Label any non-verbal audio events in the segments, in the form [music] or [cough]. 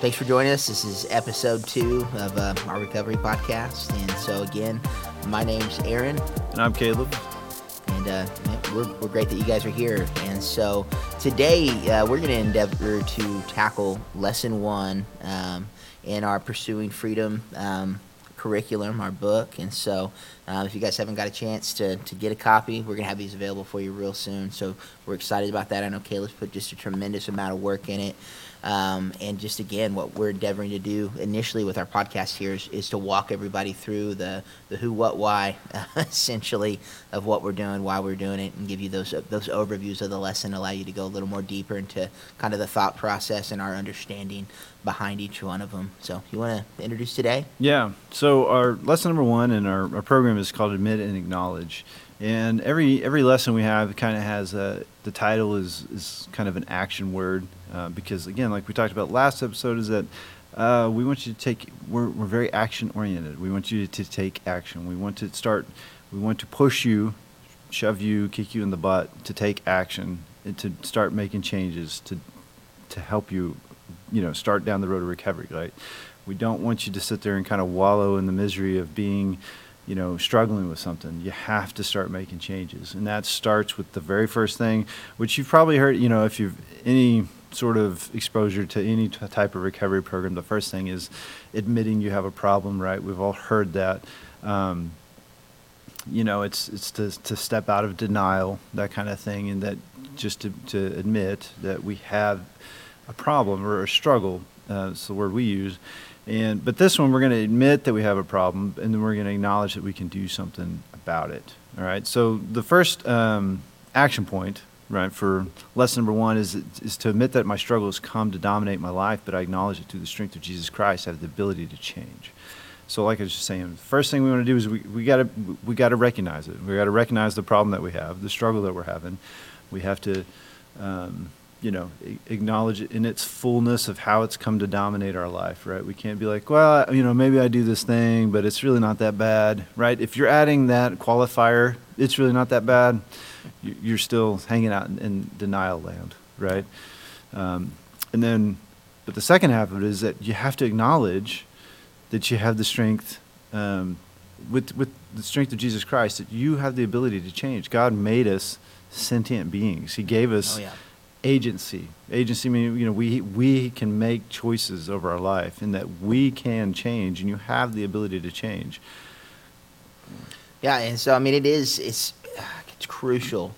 thanks for joining us. This is episode two of uh, our recovery podcast. And so, again, my name's Aaron. And I'm Caleb. And uh, we're, we're great that you guys are here. And so, today uh, we're going to endeavor to tackle lesson one um, in our Pursuing Freedom um, curriculum, our book. And so, uh, if you guys haven't got a chance to, to get a copy, we're going to have these available for you real soon. So, we're excited about that. I know Caleb's put just a tremendous amount of work in it. Um, and just again, what we're endeavoring to do initially with our podcast here is, is to walk everybody through the, the who, what, why, uh, [laughs] essentially, of what we're doing, why we're doing it, and give you those those overviews of the lesson, allow you to go a little more deeper into kind of the thought process and our understanding behind each one of them. So, you want to introduce today? Yeah. So, our lesson number one in our, our program is called Admit and Acknowledge. And every every lesson we have kind of has a, the title is is kind of an action word uh, because again, like we talked about last episode, is that uh, we want you to take we're we're very action oriented. We want you to take action. We want to start. We want to push you, shove you, kick you in the butt to take action and to start making changes to to help you, you know, start down the road of recovery. Right. We don't want you to sit there and kind of wallow in the misery of being you know, struggling with something, you have to start making changes. And that starts with the very first thing, which you've probably heard, you know, if you've any sort of exposure to any t- type of recovery program, the first thing is admitting you have a problem, right? We've all heard that. Um, you know, it's it's to, to step out of denial, that kind of thing, and that just to, to admit that we have a problem or a struggle. Uh, it's the word we use and but this one we're going to admit that we have a problem, and then we're going to acknowledge that we can do something about it. All right. So the first um, action point, right, for lesson number one is is to admit that my struggle has come to dominate my life, but I acknowledge it through the strength of Jesus Christ. I have the ability to change. So, like I was just saying, the first thing we want to do is we, we got to we got to recognize it. We got to recognize the problem that we have, the struggle that we're having. We have to um, you know, acknowledge it in its fullness of how it's come to dominate our life, right? We can't be like, well, you know, maybe I do this thing, but it's really not that bad, right? If you're adding that qualifier, it's really not that bad, you're still hanging out in, denial land, right? Um, and then, but the second half of it is that you have to acknowledge that you have the strength, um, with, with the strength of Jesus Christ, that you have the ability to change. God made us sentient beings. He gave us. Oh, yeah agency. Agency meaning you know we we can make choices over our life, and that we can change, and you have the ability to change. Yeah, and so I mean, it is it's [sighs] it's crucial.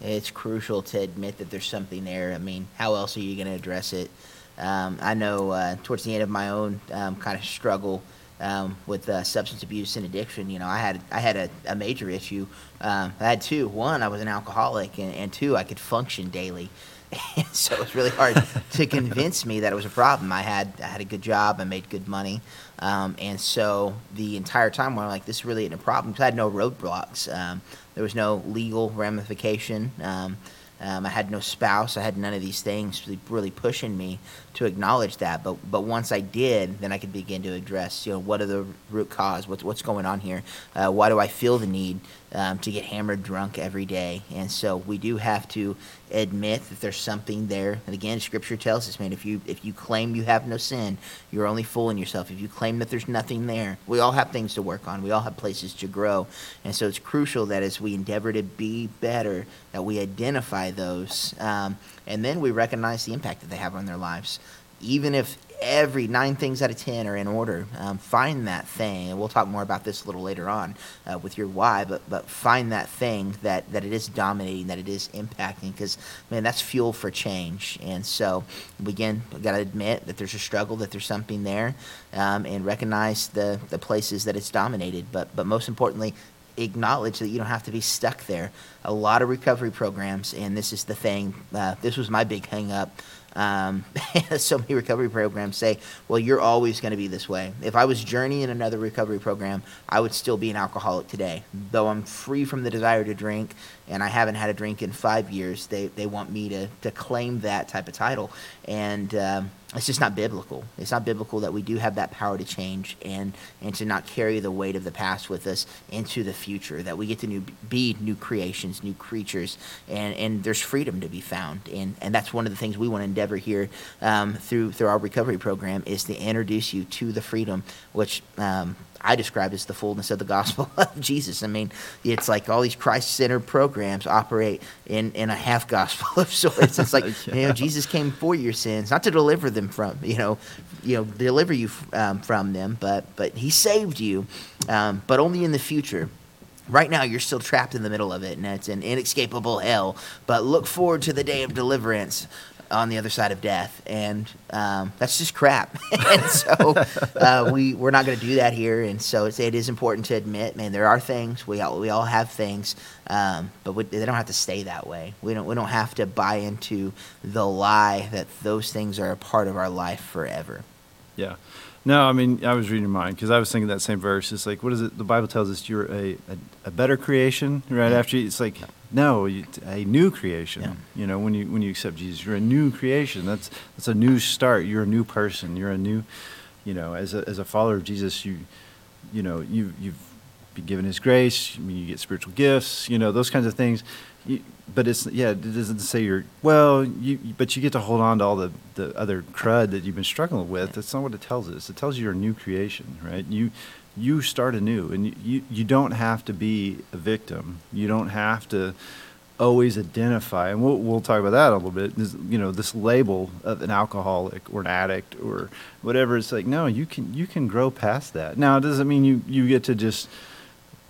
It's crucial to admit that there's something there. I mean, how else are you going to address it? Um, I know uh, towards the end of my own um, kind of struggle um, with uh, substance abuse and addiction, you know, I had I had a, a major issue. Um, I had two. One, I was an alcoholic, and, and two, I could function daily. [laughs] so it was really hard [laughs] to convince me that it was a problem. I had I had a good job, I made good money, um, and so the entire time I'm like, this really isn't a problem because I had no roadblocks. Um, there was no legal ramification. Um, I had no spouse. I had none of these things really, really pushing me to acknowledge that. But but once I did, then I could begin to address, you know, what are the root cause? What's what's going on here? Uh, why do I feel the need um, to get hammered drunk every day? And so we do have to admit that there's something there. And again, Scripture tells us, man, if you if you claim you have no sin, you're only fooling yourself. If you claim that there's nothing there, we all have things to work on. We all have places to grow, and so it's crucial that as we endeavor to be better, that we identify those, um, and then we recognize the impact that they have on their lives. Even if every nine things out of ten are in order. Um, find that thing, and we'll talk more about this a little later on uh, with your why. But but find that thing that that it is dominating, that it is impacting, because man, that's fuel for change. And so we again got to admit that there's a struggle, that there's something there, um, and recognize the the places that it's dominated. But but most importantly, acknowledge that you don't have to be stuck there. A lot of recovery programs, and this is the thing. Uh, this was my big hang up um, [laughs] so many recovery programs say, well, you're always going to be this way. If I was journeying another recovery program, I would still be an alcoholic today. Though I'm free from the desire to drink and I haven't had a drink in five years, they, they want me to, to claim that type of title. And um, it's just not biblical. It's not biblical that we do have that power to change and, and to not carry the weight of the past with us into the future, that we get to new, be new creations, new creatures, and, and there's freedom to be found. And, and that's one of the things we want to endeavor endeavor here um, through through our recovery program is to introduce you to the freedom which um, I describe as the fullness of the gospel [laughs] of Jesus. I mean, it's like all these Christ-centered programs operate in, in a half gospel [laughs] of sorts. It's like [laughs] Yeah. you know, Jesus came for your sins, not to deliver them from you know, you know, deliver you um, from them, but but He saved you, um, but only in the future. Right now, you're still trapped in the middle of it, and it's an inescapable hell. But look forward to the day of deliverance on the other side of death, and um, that's just crap. [laughs] and so uh, we we're not going to do that here. And so it's, it is important to admit, man, there are things we all we all have things, um, but we, they don't have to stay that way. We don't we don't have to buy into the lie that those things are a part of our life forever. Yeah. No, I mean, I was reading mine because I was thinking that same verse. It's like, what is it? The Bible tells us you're a, a, a better creation, right? Yeah. After you, it's like, no, you, a new creation. Yeah. You know, when you when you accept Jesus, you're a new creation. That's that's a new start. You're a new person. You're a new, you know, as a as a follower of Jesus, you, you know, you you've been given His grace. I mean, you get spiritual gifts. You know, those kinds of things. You, but it's yeah, it doesn't say you're well. You but you get to hold on to all the the other crud that you've been struggling with. That's not what it tells us. It tells you you're a new creation, right? You you start anew, and you you, you don't have to be a victim. You don't have to always identify, and we'll we'll talk about that a little bit. This, you know, this label of an alcoholic or an addict or whatever. It's like no, you can you can grow past that. Now, it doesn't mean you you get to just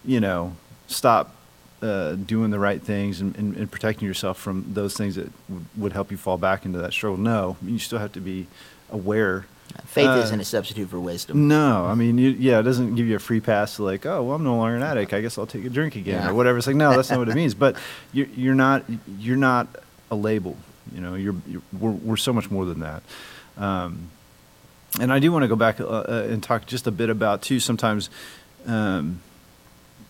you know stop uh, doing the right things and, and, and protecting yourself from those things that would, would help you fall back into that struggle. No, you still have to be aware. Faith Uh, isn't a substitute for wisdom. No, I mean, you, yeah, it doesn't give you a free pass to like, oh, well, I'm no longer an addict. I guess I'll take a drink again Yeah. or whatever. It's like, no, that's not what it [laughs] means. But you're, you're not, you're not a label. You know, you're, you're we're, we're so much more than that. Um, and I do want to go back uh, uh, and talk just a bit about too. Sometimes, um,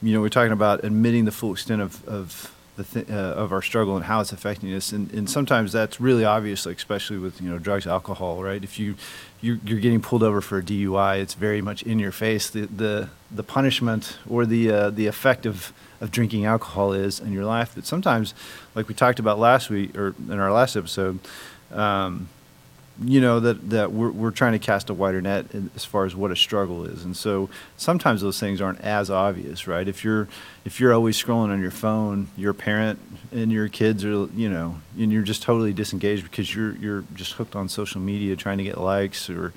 you know, we're talking about admitting the full extent of of the th- uh, of our struggle and how it's affecting us, and, and sometimes that's really obvious, like especially with you know drugs, alcohol, right? If you you're, you're getting pulled over for a DUI, it's very much in your face. The the the punishment or the uh, the effect of of drinking alcohol is in your life. But sometimes, like we talked about last week or in our last episode. Um, you know that that we're we're trying to cast a wider net as far as what a struggle is, and so sometimes those things aren't as obvious, right? If you're if you're always scrolling on your phone, you're parent, and your kids are you know, and you're just totally disengaged because you're you're just hooked on social media trying to get likes or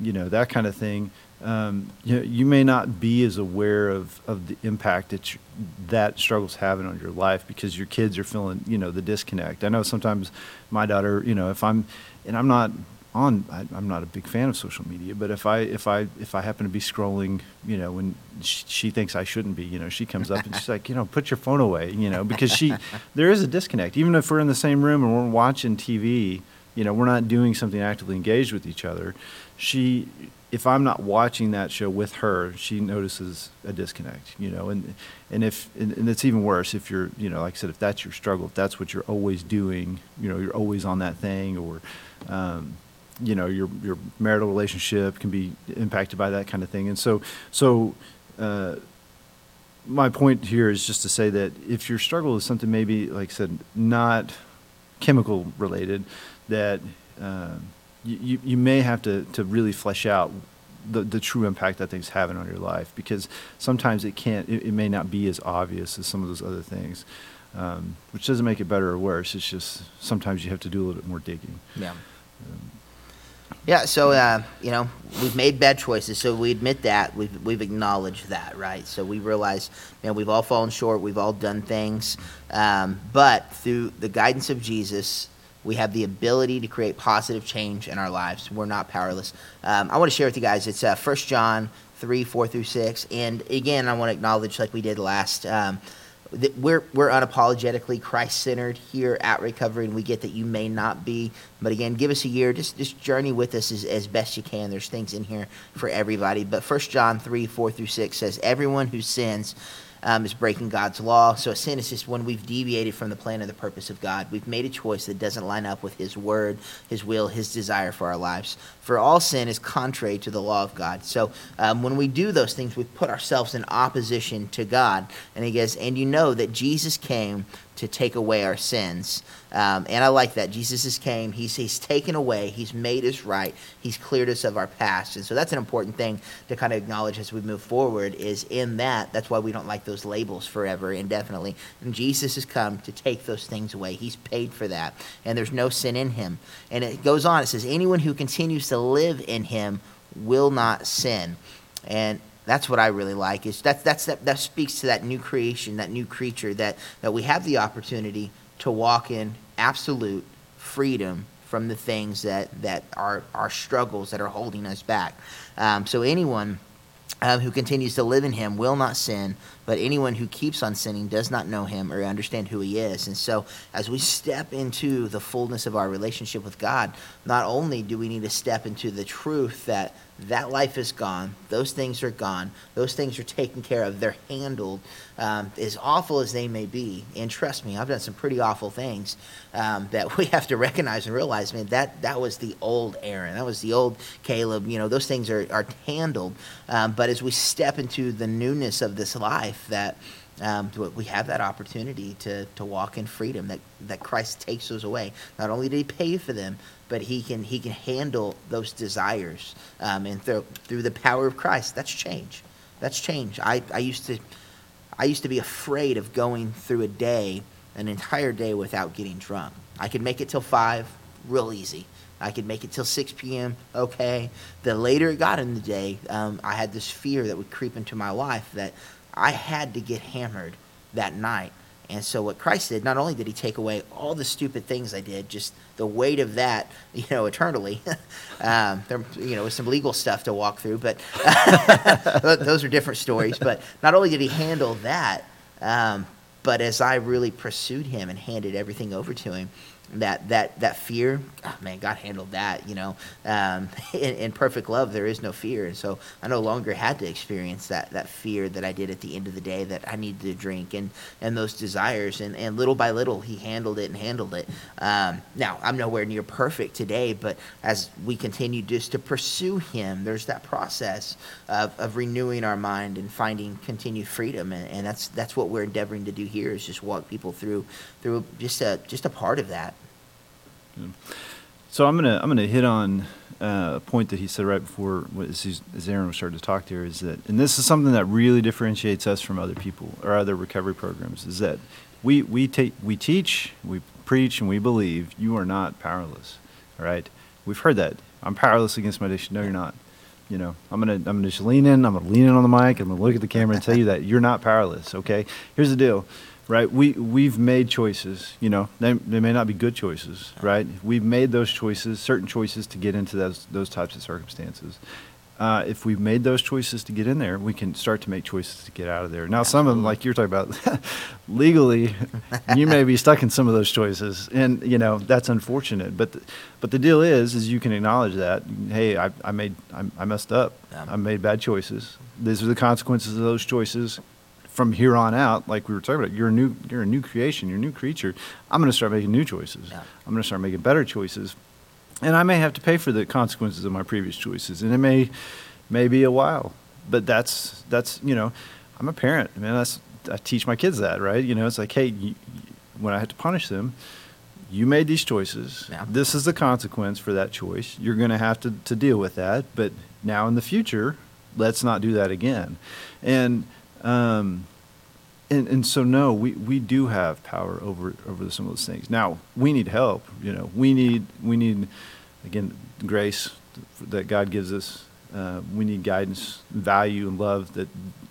you know that kind of thing. Um, you, you may not be as aware of, of the impact that you, that struggle's having on your life because your kids are feeling you know the disconnect. I know sometimes my daughter, you know, if I'm and I'm not on I, I'm not a big fan of social media, but if I if I if I happen to be scrolling, you know, when she, she thinks I shouldn't be, you know, she comes up and she's like, you know, put your phone away, you know, because she there is a disconnect. Even if we're in the same room and we're watching TV, you know, we're not doing something actively engaged with each other. She if I'm not watching that show with her, she notices a disconnect, you know, and and if and, and it's even worse if you're, you know, like I said, if that's your struggle, if that's what you're always doing, you know, you're always on that thing, or, um, you know, your your marital relationship can be impacted by that kind of thing, and so so. Uh, my point here is just to say that if your struggle is something maybe, like I said, not chemical related, that uh, you, you, may have to, to really flesh out the, the true impact that thing's having on your life because sometimes it can't, it, it may not be as obvious as some of those other things, um, which doesn't make it better or worse. It's just sometimes you have to do a little bit more digging. Yeah. Yeah, so uh, you know we've made bad choices, so we admit that we've we've acknowledged that, right? So we realize, man, we've all fallen short, we've all done things, um, but through the guidance of Jesus, we have the ability to create positive change in our lives. We're not powerless. Um, I want to share with you guys. It's uh, 1 John three four through six, and again, I want to acknowledge, like we did last. Um, we're we're unapologetically Christ centered here at Recovery, and we get that you may not be, but again, give us a year. Just just journey with us as, as best you can. There's things in here for everybody. But First John three four through six says, "Everyone who sins." Um, is breaking God's law. So a sin is just when we've deviated from the plan or the purpose of God. We've made a choice that doesn't line up with His word, His will, His desire for our lives. For all sin is contrary to the law of God. So um, when we do those things, we put ourselves in opposition to God. And He goes, and you know that Jesus came to take away our sins. Um, and I like that. Jesus has came. He's, he's taken away. He's made us right. He's cleared us of our past. And so that's an important thing to kind of acknowledge as we move forward is in that. That's why we don't like those labels forever, indefinitely. And Jesus has come to take those things away. He's paid for that. And there's no sin in him. And it goes on. It says, anyone who continues to live in him will not sin. And that's what I really like. Is that that's that, that speaks to that new creation, that new creature that that we have the opportunity to walk in absolute freedom from the things that that are our struggles that are holding us back. Um, so anyone um, who continues to live in him will not sin, but anyone who keeps on sinning does not know him or understand who he is. And so, as we step into the fullness of our relationship with God, not only do we need to step into the truth that that life is gone. Those things are gone. Those things are taken care of. They're handled. Um, as awful as they may be, and trust me, I've done some pretty awful things um, that [laughs] we have to recognize and realize. Man, that that was the old Aaron. That was the old Caleb. You know, those things are are handled. Um, but as we step into the newness of this life, that um, we have that opportunity to, to walk in freedom that, that Christ takes those away. Not only did he pay for them, but he can he can handle those desires um, and through through the power of Christ. That's change. That's change. I, I used to I used to be afraid of going through a day, an entire day without getting drunk. I could make it till five, real easy. I could make it till 6 p.m. Okay. The later it got in the day, um, I had this fear that would creep into my life that I had to get hammered that night and so what Christ did, not only did he take away all the stupid things I did, just the weight of that, [laughs] you know, eternally. [laughs] um, there, you know, was some legal stuff to walk through, but [laughs] those are different stories. But not only did he handle that, um, but as I really pursued him and handed everything over to him, that that that fear oh man god handled that you know um, [laughs] in, in, perfect love there is no fear. And so i no longer had to experience that that fear that i did at the end of the day that i needed to drink and and those desires. And and little by little he handled it and handled it. Um, now i'm nowhere near perfect today but as we continue just to pursue him there's that process of, of renewing our mind and finding continued freedom. And, and that's that's what we're endeavoring to do here is just walk people through through just a just a part of that so I'm gonna I'm gonna hit on uh, a point that he said right before as, as Aaron was starting to talk there is that, and this is something that really differentiates us from other people or other recovery programs, is that we we take we teach, we preach, and we believe you are not powerless. All right, we've heard that. I'm powerless against my addiction. No, you're not. You know, I'm gonna I'm gonna just lean in. I'm gonna lean in on the mic. I'm gonna look at the camera and tell you that you're not powerless. Okay. Here's the deal right? We we've made choices. You know, they, they may not be good choices, right? We've made those choices, certain choices to get into those those types of circumstances. Uh, if we've made those choices to get in there, we can start to make choices to get out of there. Now, some of them, like you're talking about, [laughs] legally, you may be stuck in some of those choices, and you know that's unfortunate. But the, but the deal is, is you can acknowledge that. Hey, I, I made I, I messed up. Yeah. I made bad choices. These are the consequences of those choices from here on out, like we were talking about, you're a new you're a new creation, you're a new creature. I'm going to start making new choices. Yeah. I'm going to start making better choices, and I may have to pay for the consequences of my previous choices, and it may may be a while, but that's that's you know, I'm a parent, man. That's I teach my kids that, right? You know, it's like, hey, you, when I have to punish them, you made these choices. Yeah. This is the consequence for that choice. You're going to have to to deal with that, but now in the future, let's not do that again, and um, and, and so no, we, we do have power over over some of those things. Now we need help. You know, we need we need again grace that God gives us. Uh, we need guidance, value, and love that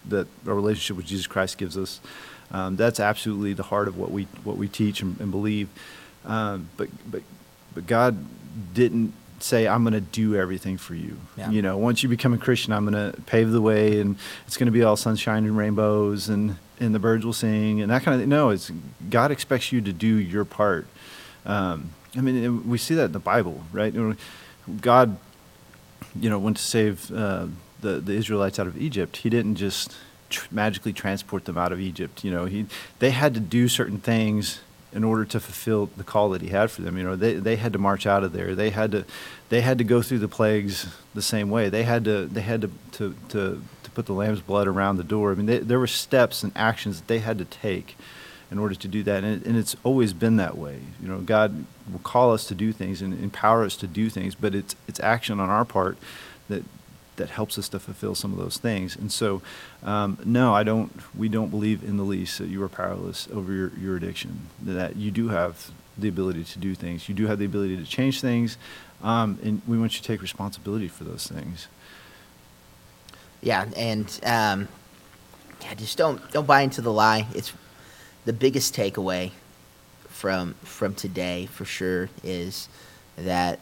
that our relationship with Jesus Christ gives us. Um, that's absolutely the heart of what we what we teach and, and believe. Um, but but but God didn't say i'm going to do everything for you. Yeah. you know once you become a christian i'm going to pave the way and it's going to be all sunshine and rainbows and and the birds will sing and that kind of thing. No it's god expects you to do your part. Um, i mean we see that in the bible right? God you know went to save uh, the, the israelites out of egypt. He didn't just tr- magically transport them out of egypt you know? He they had to do certain things in order to fulfill the call that he had for them. You know, they, they had to march out of there. They had to they had to go through the plagues the same way. They had to they had to to, to, to put the lamb's blood around the door. I mean, they, there were steps and actions that they had to take in order to do that. And, it, and it's always been that way. You know, God will call us to do things and empower us to do things, but it's, it's action on our part that, that helps us to fulfill some of those things. And so, um, no, I don't, we don't believe in the least that you are powerless over your, your addiction, that you do have the ability to do things. You do have the ability to change things, um, and we want you to take responsibility for those things. Yeah, and um, yeah, just don't don't buy into the lie. It's the biggest takeaway from from today for sure is that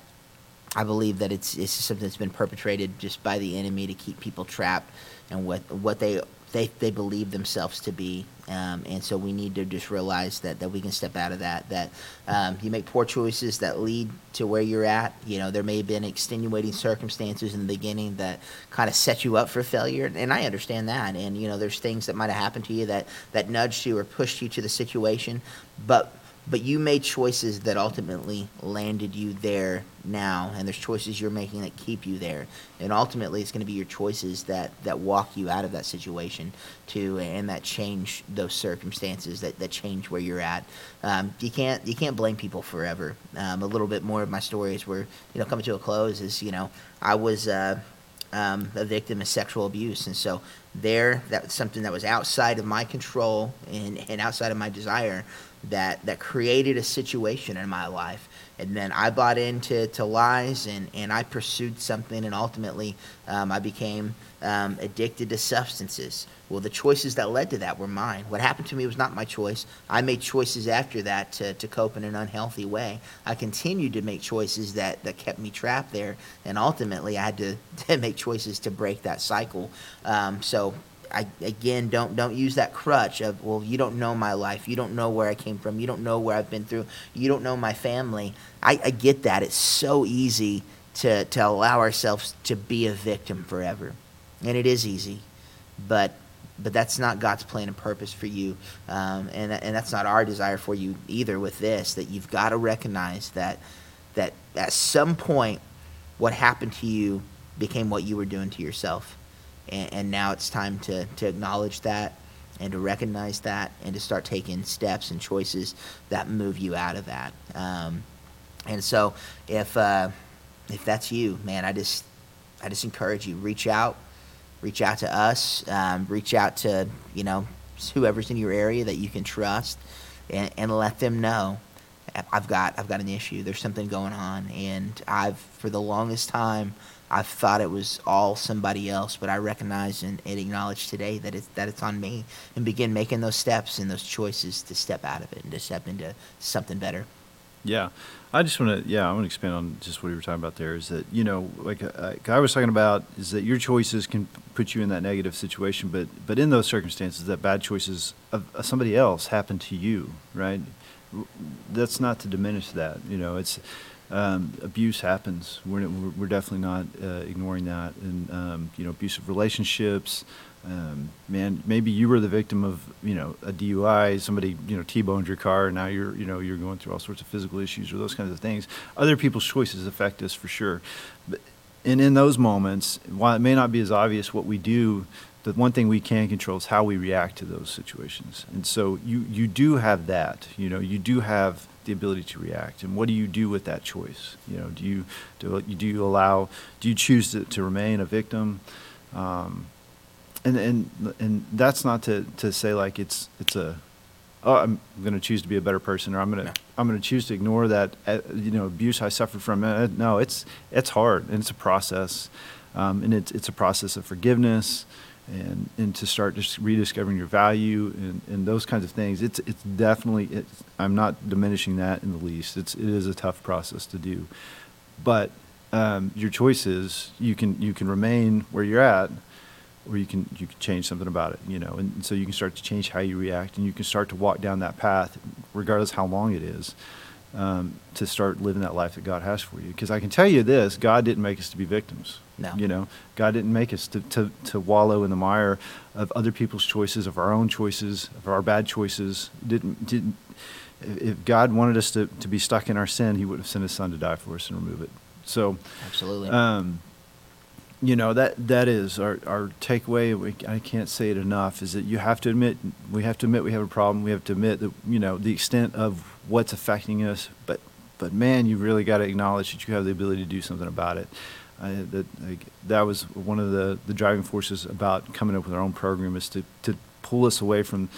I believe that it's it's something that's been perpetrated just by the enemy to keep people trapped and what what they they, they believe themselves to be. Um, and so we need to just realize that, that we can step out of that, that um, you make poor choices that lead to where you're at. You know, there may have been extenuating circumstances in the beginning that kind of set you up for failure. And I understand that. And, you know, there's things that might have happened to you that, that nudged you or pushed you to the situation. But but you made choices that ultimately landed you there now and there's choices you're making that keep you there. And ultimately it's going to be your choices that that walk you out of that situation too and that change those circumstances that, that change where you're at. Um, you can't you can't blame people forever. Um, a little bit more of my stories were you know coming to a close is you know i was uh, um, a victim of sexual abuse and so there that was something that was outside of my control and, and outside of my desire that that created a situation in my life. And then i bought into to lies and and i pursued something and ultimately um, i became um, addicted to substances. Well the choices that led to that were mine. What happened to me was not my choice. I made choices after that to, to cope in an unhealthy way. I continued to make choices that that kept me trapped there. And ultimately i had to, [laughs] to make choices to break that cycle. Um, so I, again don't don't use that crutch of well you don't know my life. You don't know where I came from. You don't know where I've been through. You don't know my family. I, I get that. It's so easy to to allow ourselves to be a victim forever. And it is easy. But but that's not God's plan and purpose for you. Um, and and that's not our desire for you either with this that you've got to recognize that that at some point what happened to you became what you were doing to yourself and, and now it's time to, to acknowledge that and to recognize that and to start taking steps and choices that move you out of that. Um, and so if uh, if that's you, man, I just I just encourage you reach out, reach out to us, um, reach out to you know whoever's in your area that you can trust, and, and let them know I've got I've got an issue. There's something going on, and I've for the longest time I thought it was all somebody else, but I recognize and, and, acknowledge today that it's that it's on me, and begin making those steps and those choices to step out of it and to step into something better. Yeah, I just want to yeah I want to expand on just what you were talking about there. Is that you know like, uh, I was talking about is that your choices can put you in that negative situation, but but in those circumstances, that bad choices of, of somebody else happen to you, right? That's not to diminish that. You know, it's um, abuse happens. We're, we're definitely not uh, ignoring that. And, um, you know, abusive relationships. Um, man, maybe you were the victim of, you know, a DUI, somebody, you know, T-boned your car, and now you're, you know, you're going through all sorts of physical issues or those kinds of things. Other people's choices affect us for sure. But, and in those moments, while it may not be as obvious what we do, the one thing we can control is how we react to those situations. And so you, you do have that, you know, you do have the ability to react. And what do you do with that choice? You know, do you do, do you allow do you choose to, to remain a victim? Um, and and and that's not to, to say like it's it's a oh I'm going to choose to be a better person or I'm going to I'm going to choose to ignore that uh, you know abuse I suffered from. Uh, no, it's it's hard and it's a process, um, and it's it's a process of forgiveness and and to start just rediscovering your value and, and those kinds of things. It's it's definitely it's, I'm not diminishing that in the least. It's it is a tough process to do, but um, your choice is you can you can remain where you're at, or you can you can change something about it. You know, and, and so you can start to change how you react, and you can start to walk down that path, regardless how long it is. Um, to start living that life that God has for you. Because I can tell you this God didn't make us to be victims. No. You know, God didn't make us to, to, to wallow in the mire of other people's choices, of our own choices, of our bad choices. Didn't, didn't, if God wanted us to, to be stuck in our sin, He would have sent His Son to die for us and remove it. So, absolutely. Um, you know that that is our our takeaway. We, I can't say it enough. Is that you have to admit we have to admit we have a problem. We have to admit that you know the extent of what's affecting us. But but man, you really got to acknowledge that you have the ability to do something about it. I, that like, that was one of the the driving forces about coming up with our own program is to to pull us away from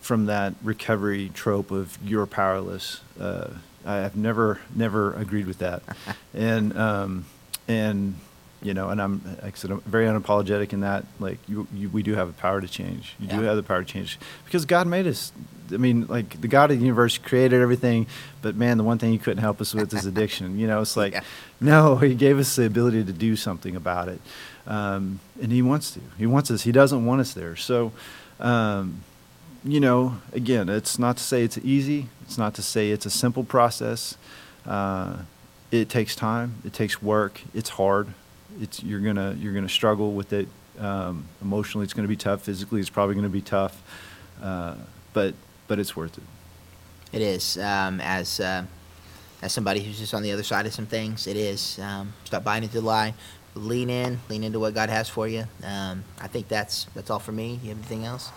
from that recovery trope of you're powerless. Uh, I have never never agreed with that, [laughs] and um, and you know, and I'm like I said, I'm very unapologetic in that. Like you, you we do have the power to change. You do have the power to change because God made us. I mean, like the God of the universe created everything, but man, the one thing He couldn't help us with is addiction. You know, it's like, Yeah. no, He gave us the ability to do something about it, um, and He wants to. He wants us. He doesn't want us there. So. Um, you know, again, it's not to say it's easy. It's not to say it's a simple process. Uh, it takes time. It takes work. It's hard. It's you're gonna you're gonna struggle with it. Um, emotionally, it's gonna be tough. Physically, it's probably gonna be tough. Uh, but but it's worth it. It is. Um, as uh, as somebody who's just on the other side of some things, it is. Um, stop buying into the lie. Lean in. Lean into what God has for you. Um, I think that's that's all for me. You have anything else?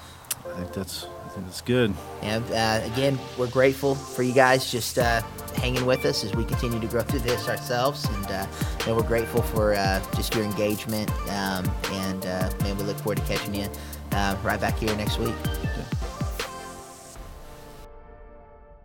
I think that's I think that's good. And uh, again, we're grateful for you guys just uh, hanging with us as we continue to grow through this ourselves. And uh, we're grateful for uh, just your engagement. Um, and uh, man, we look forward to catching you uh, right back here next week.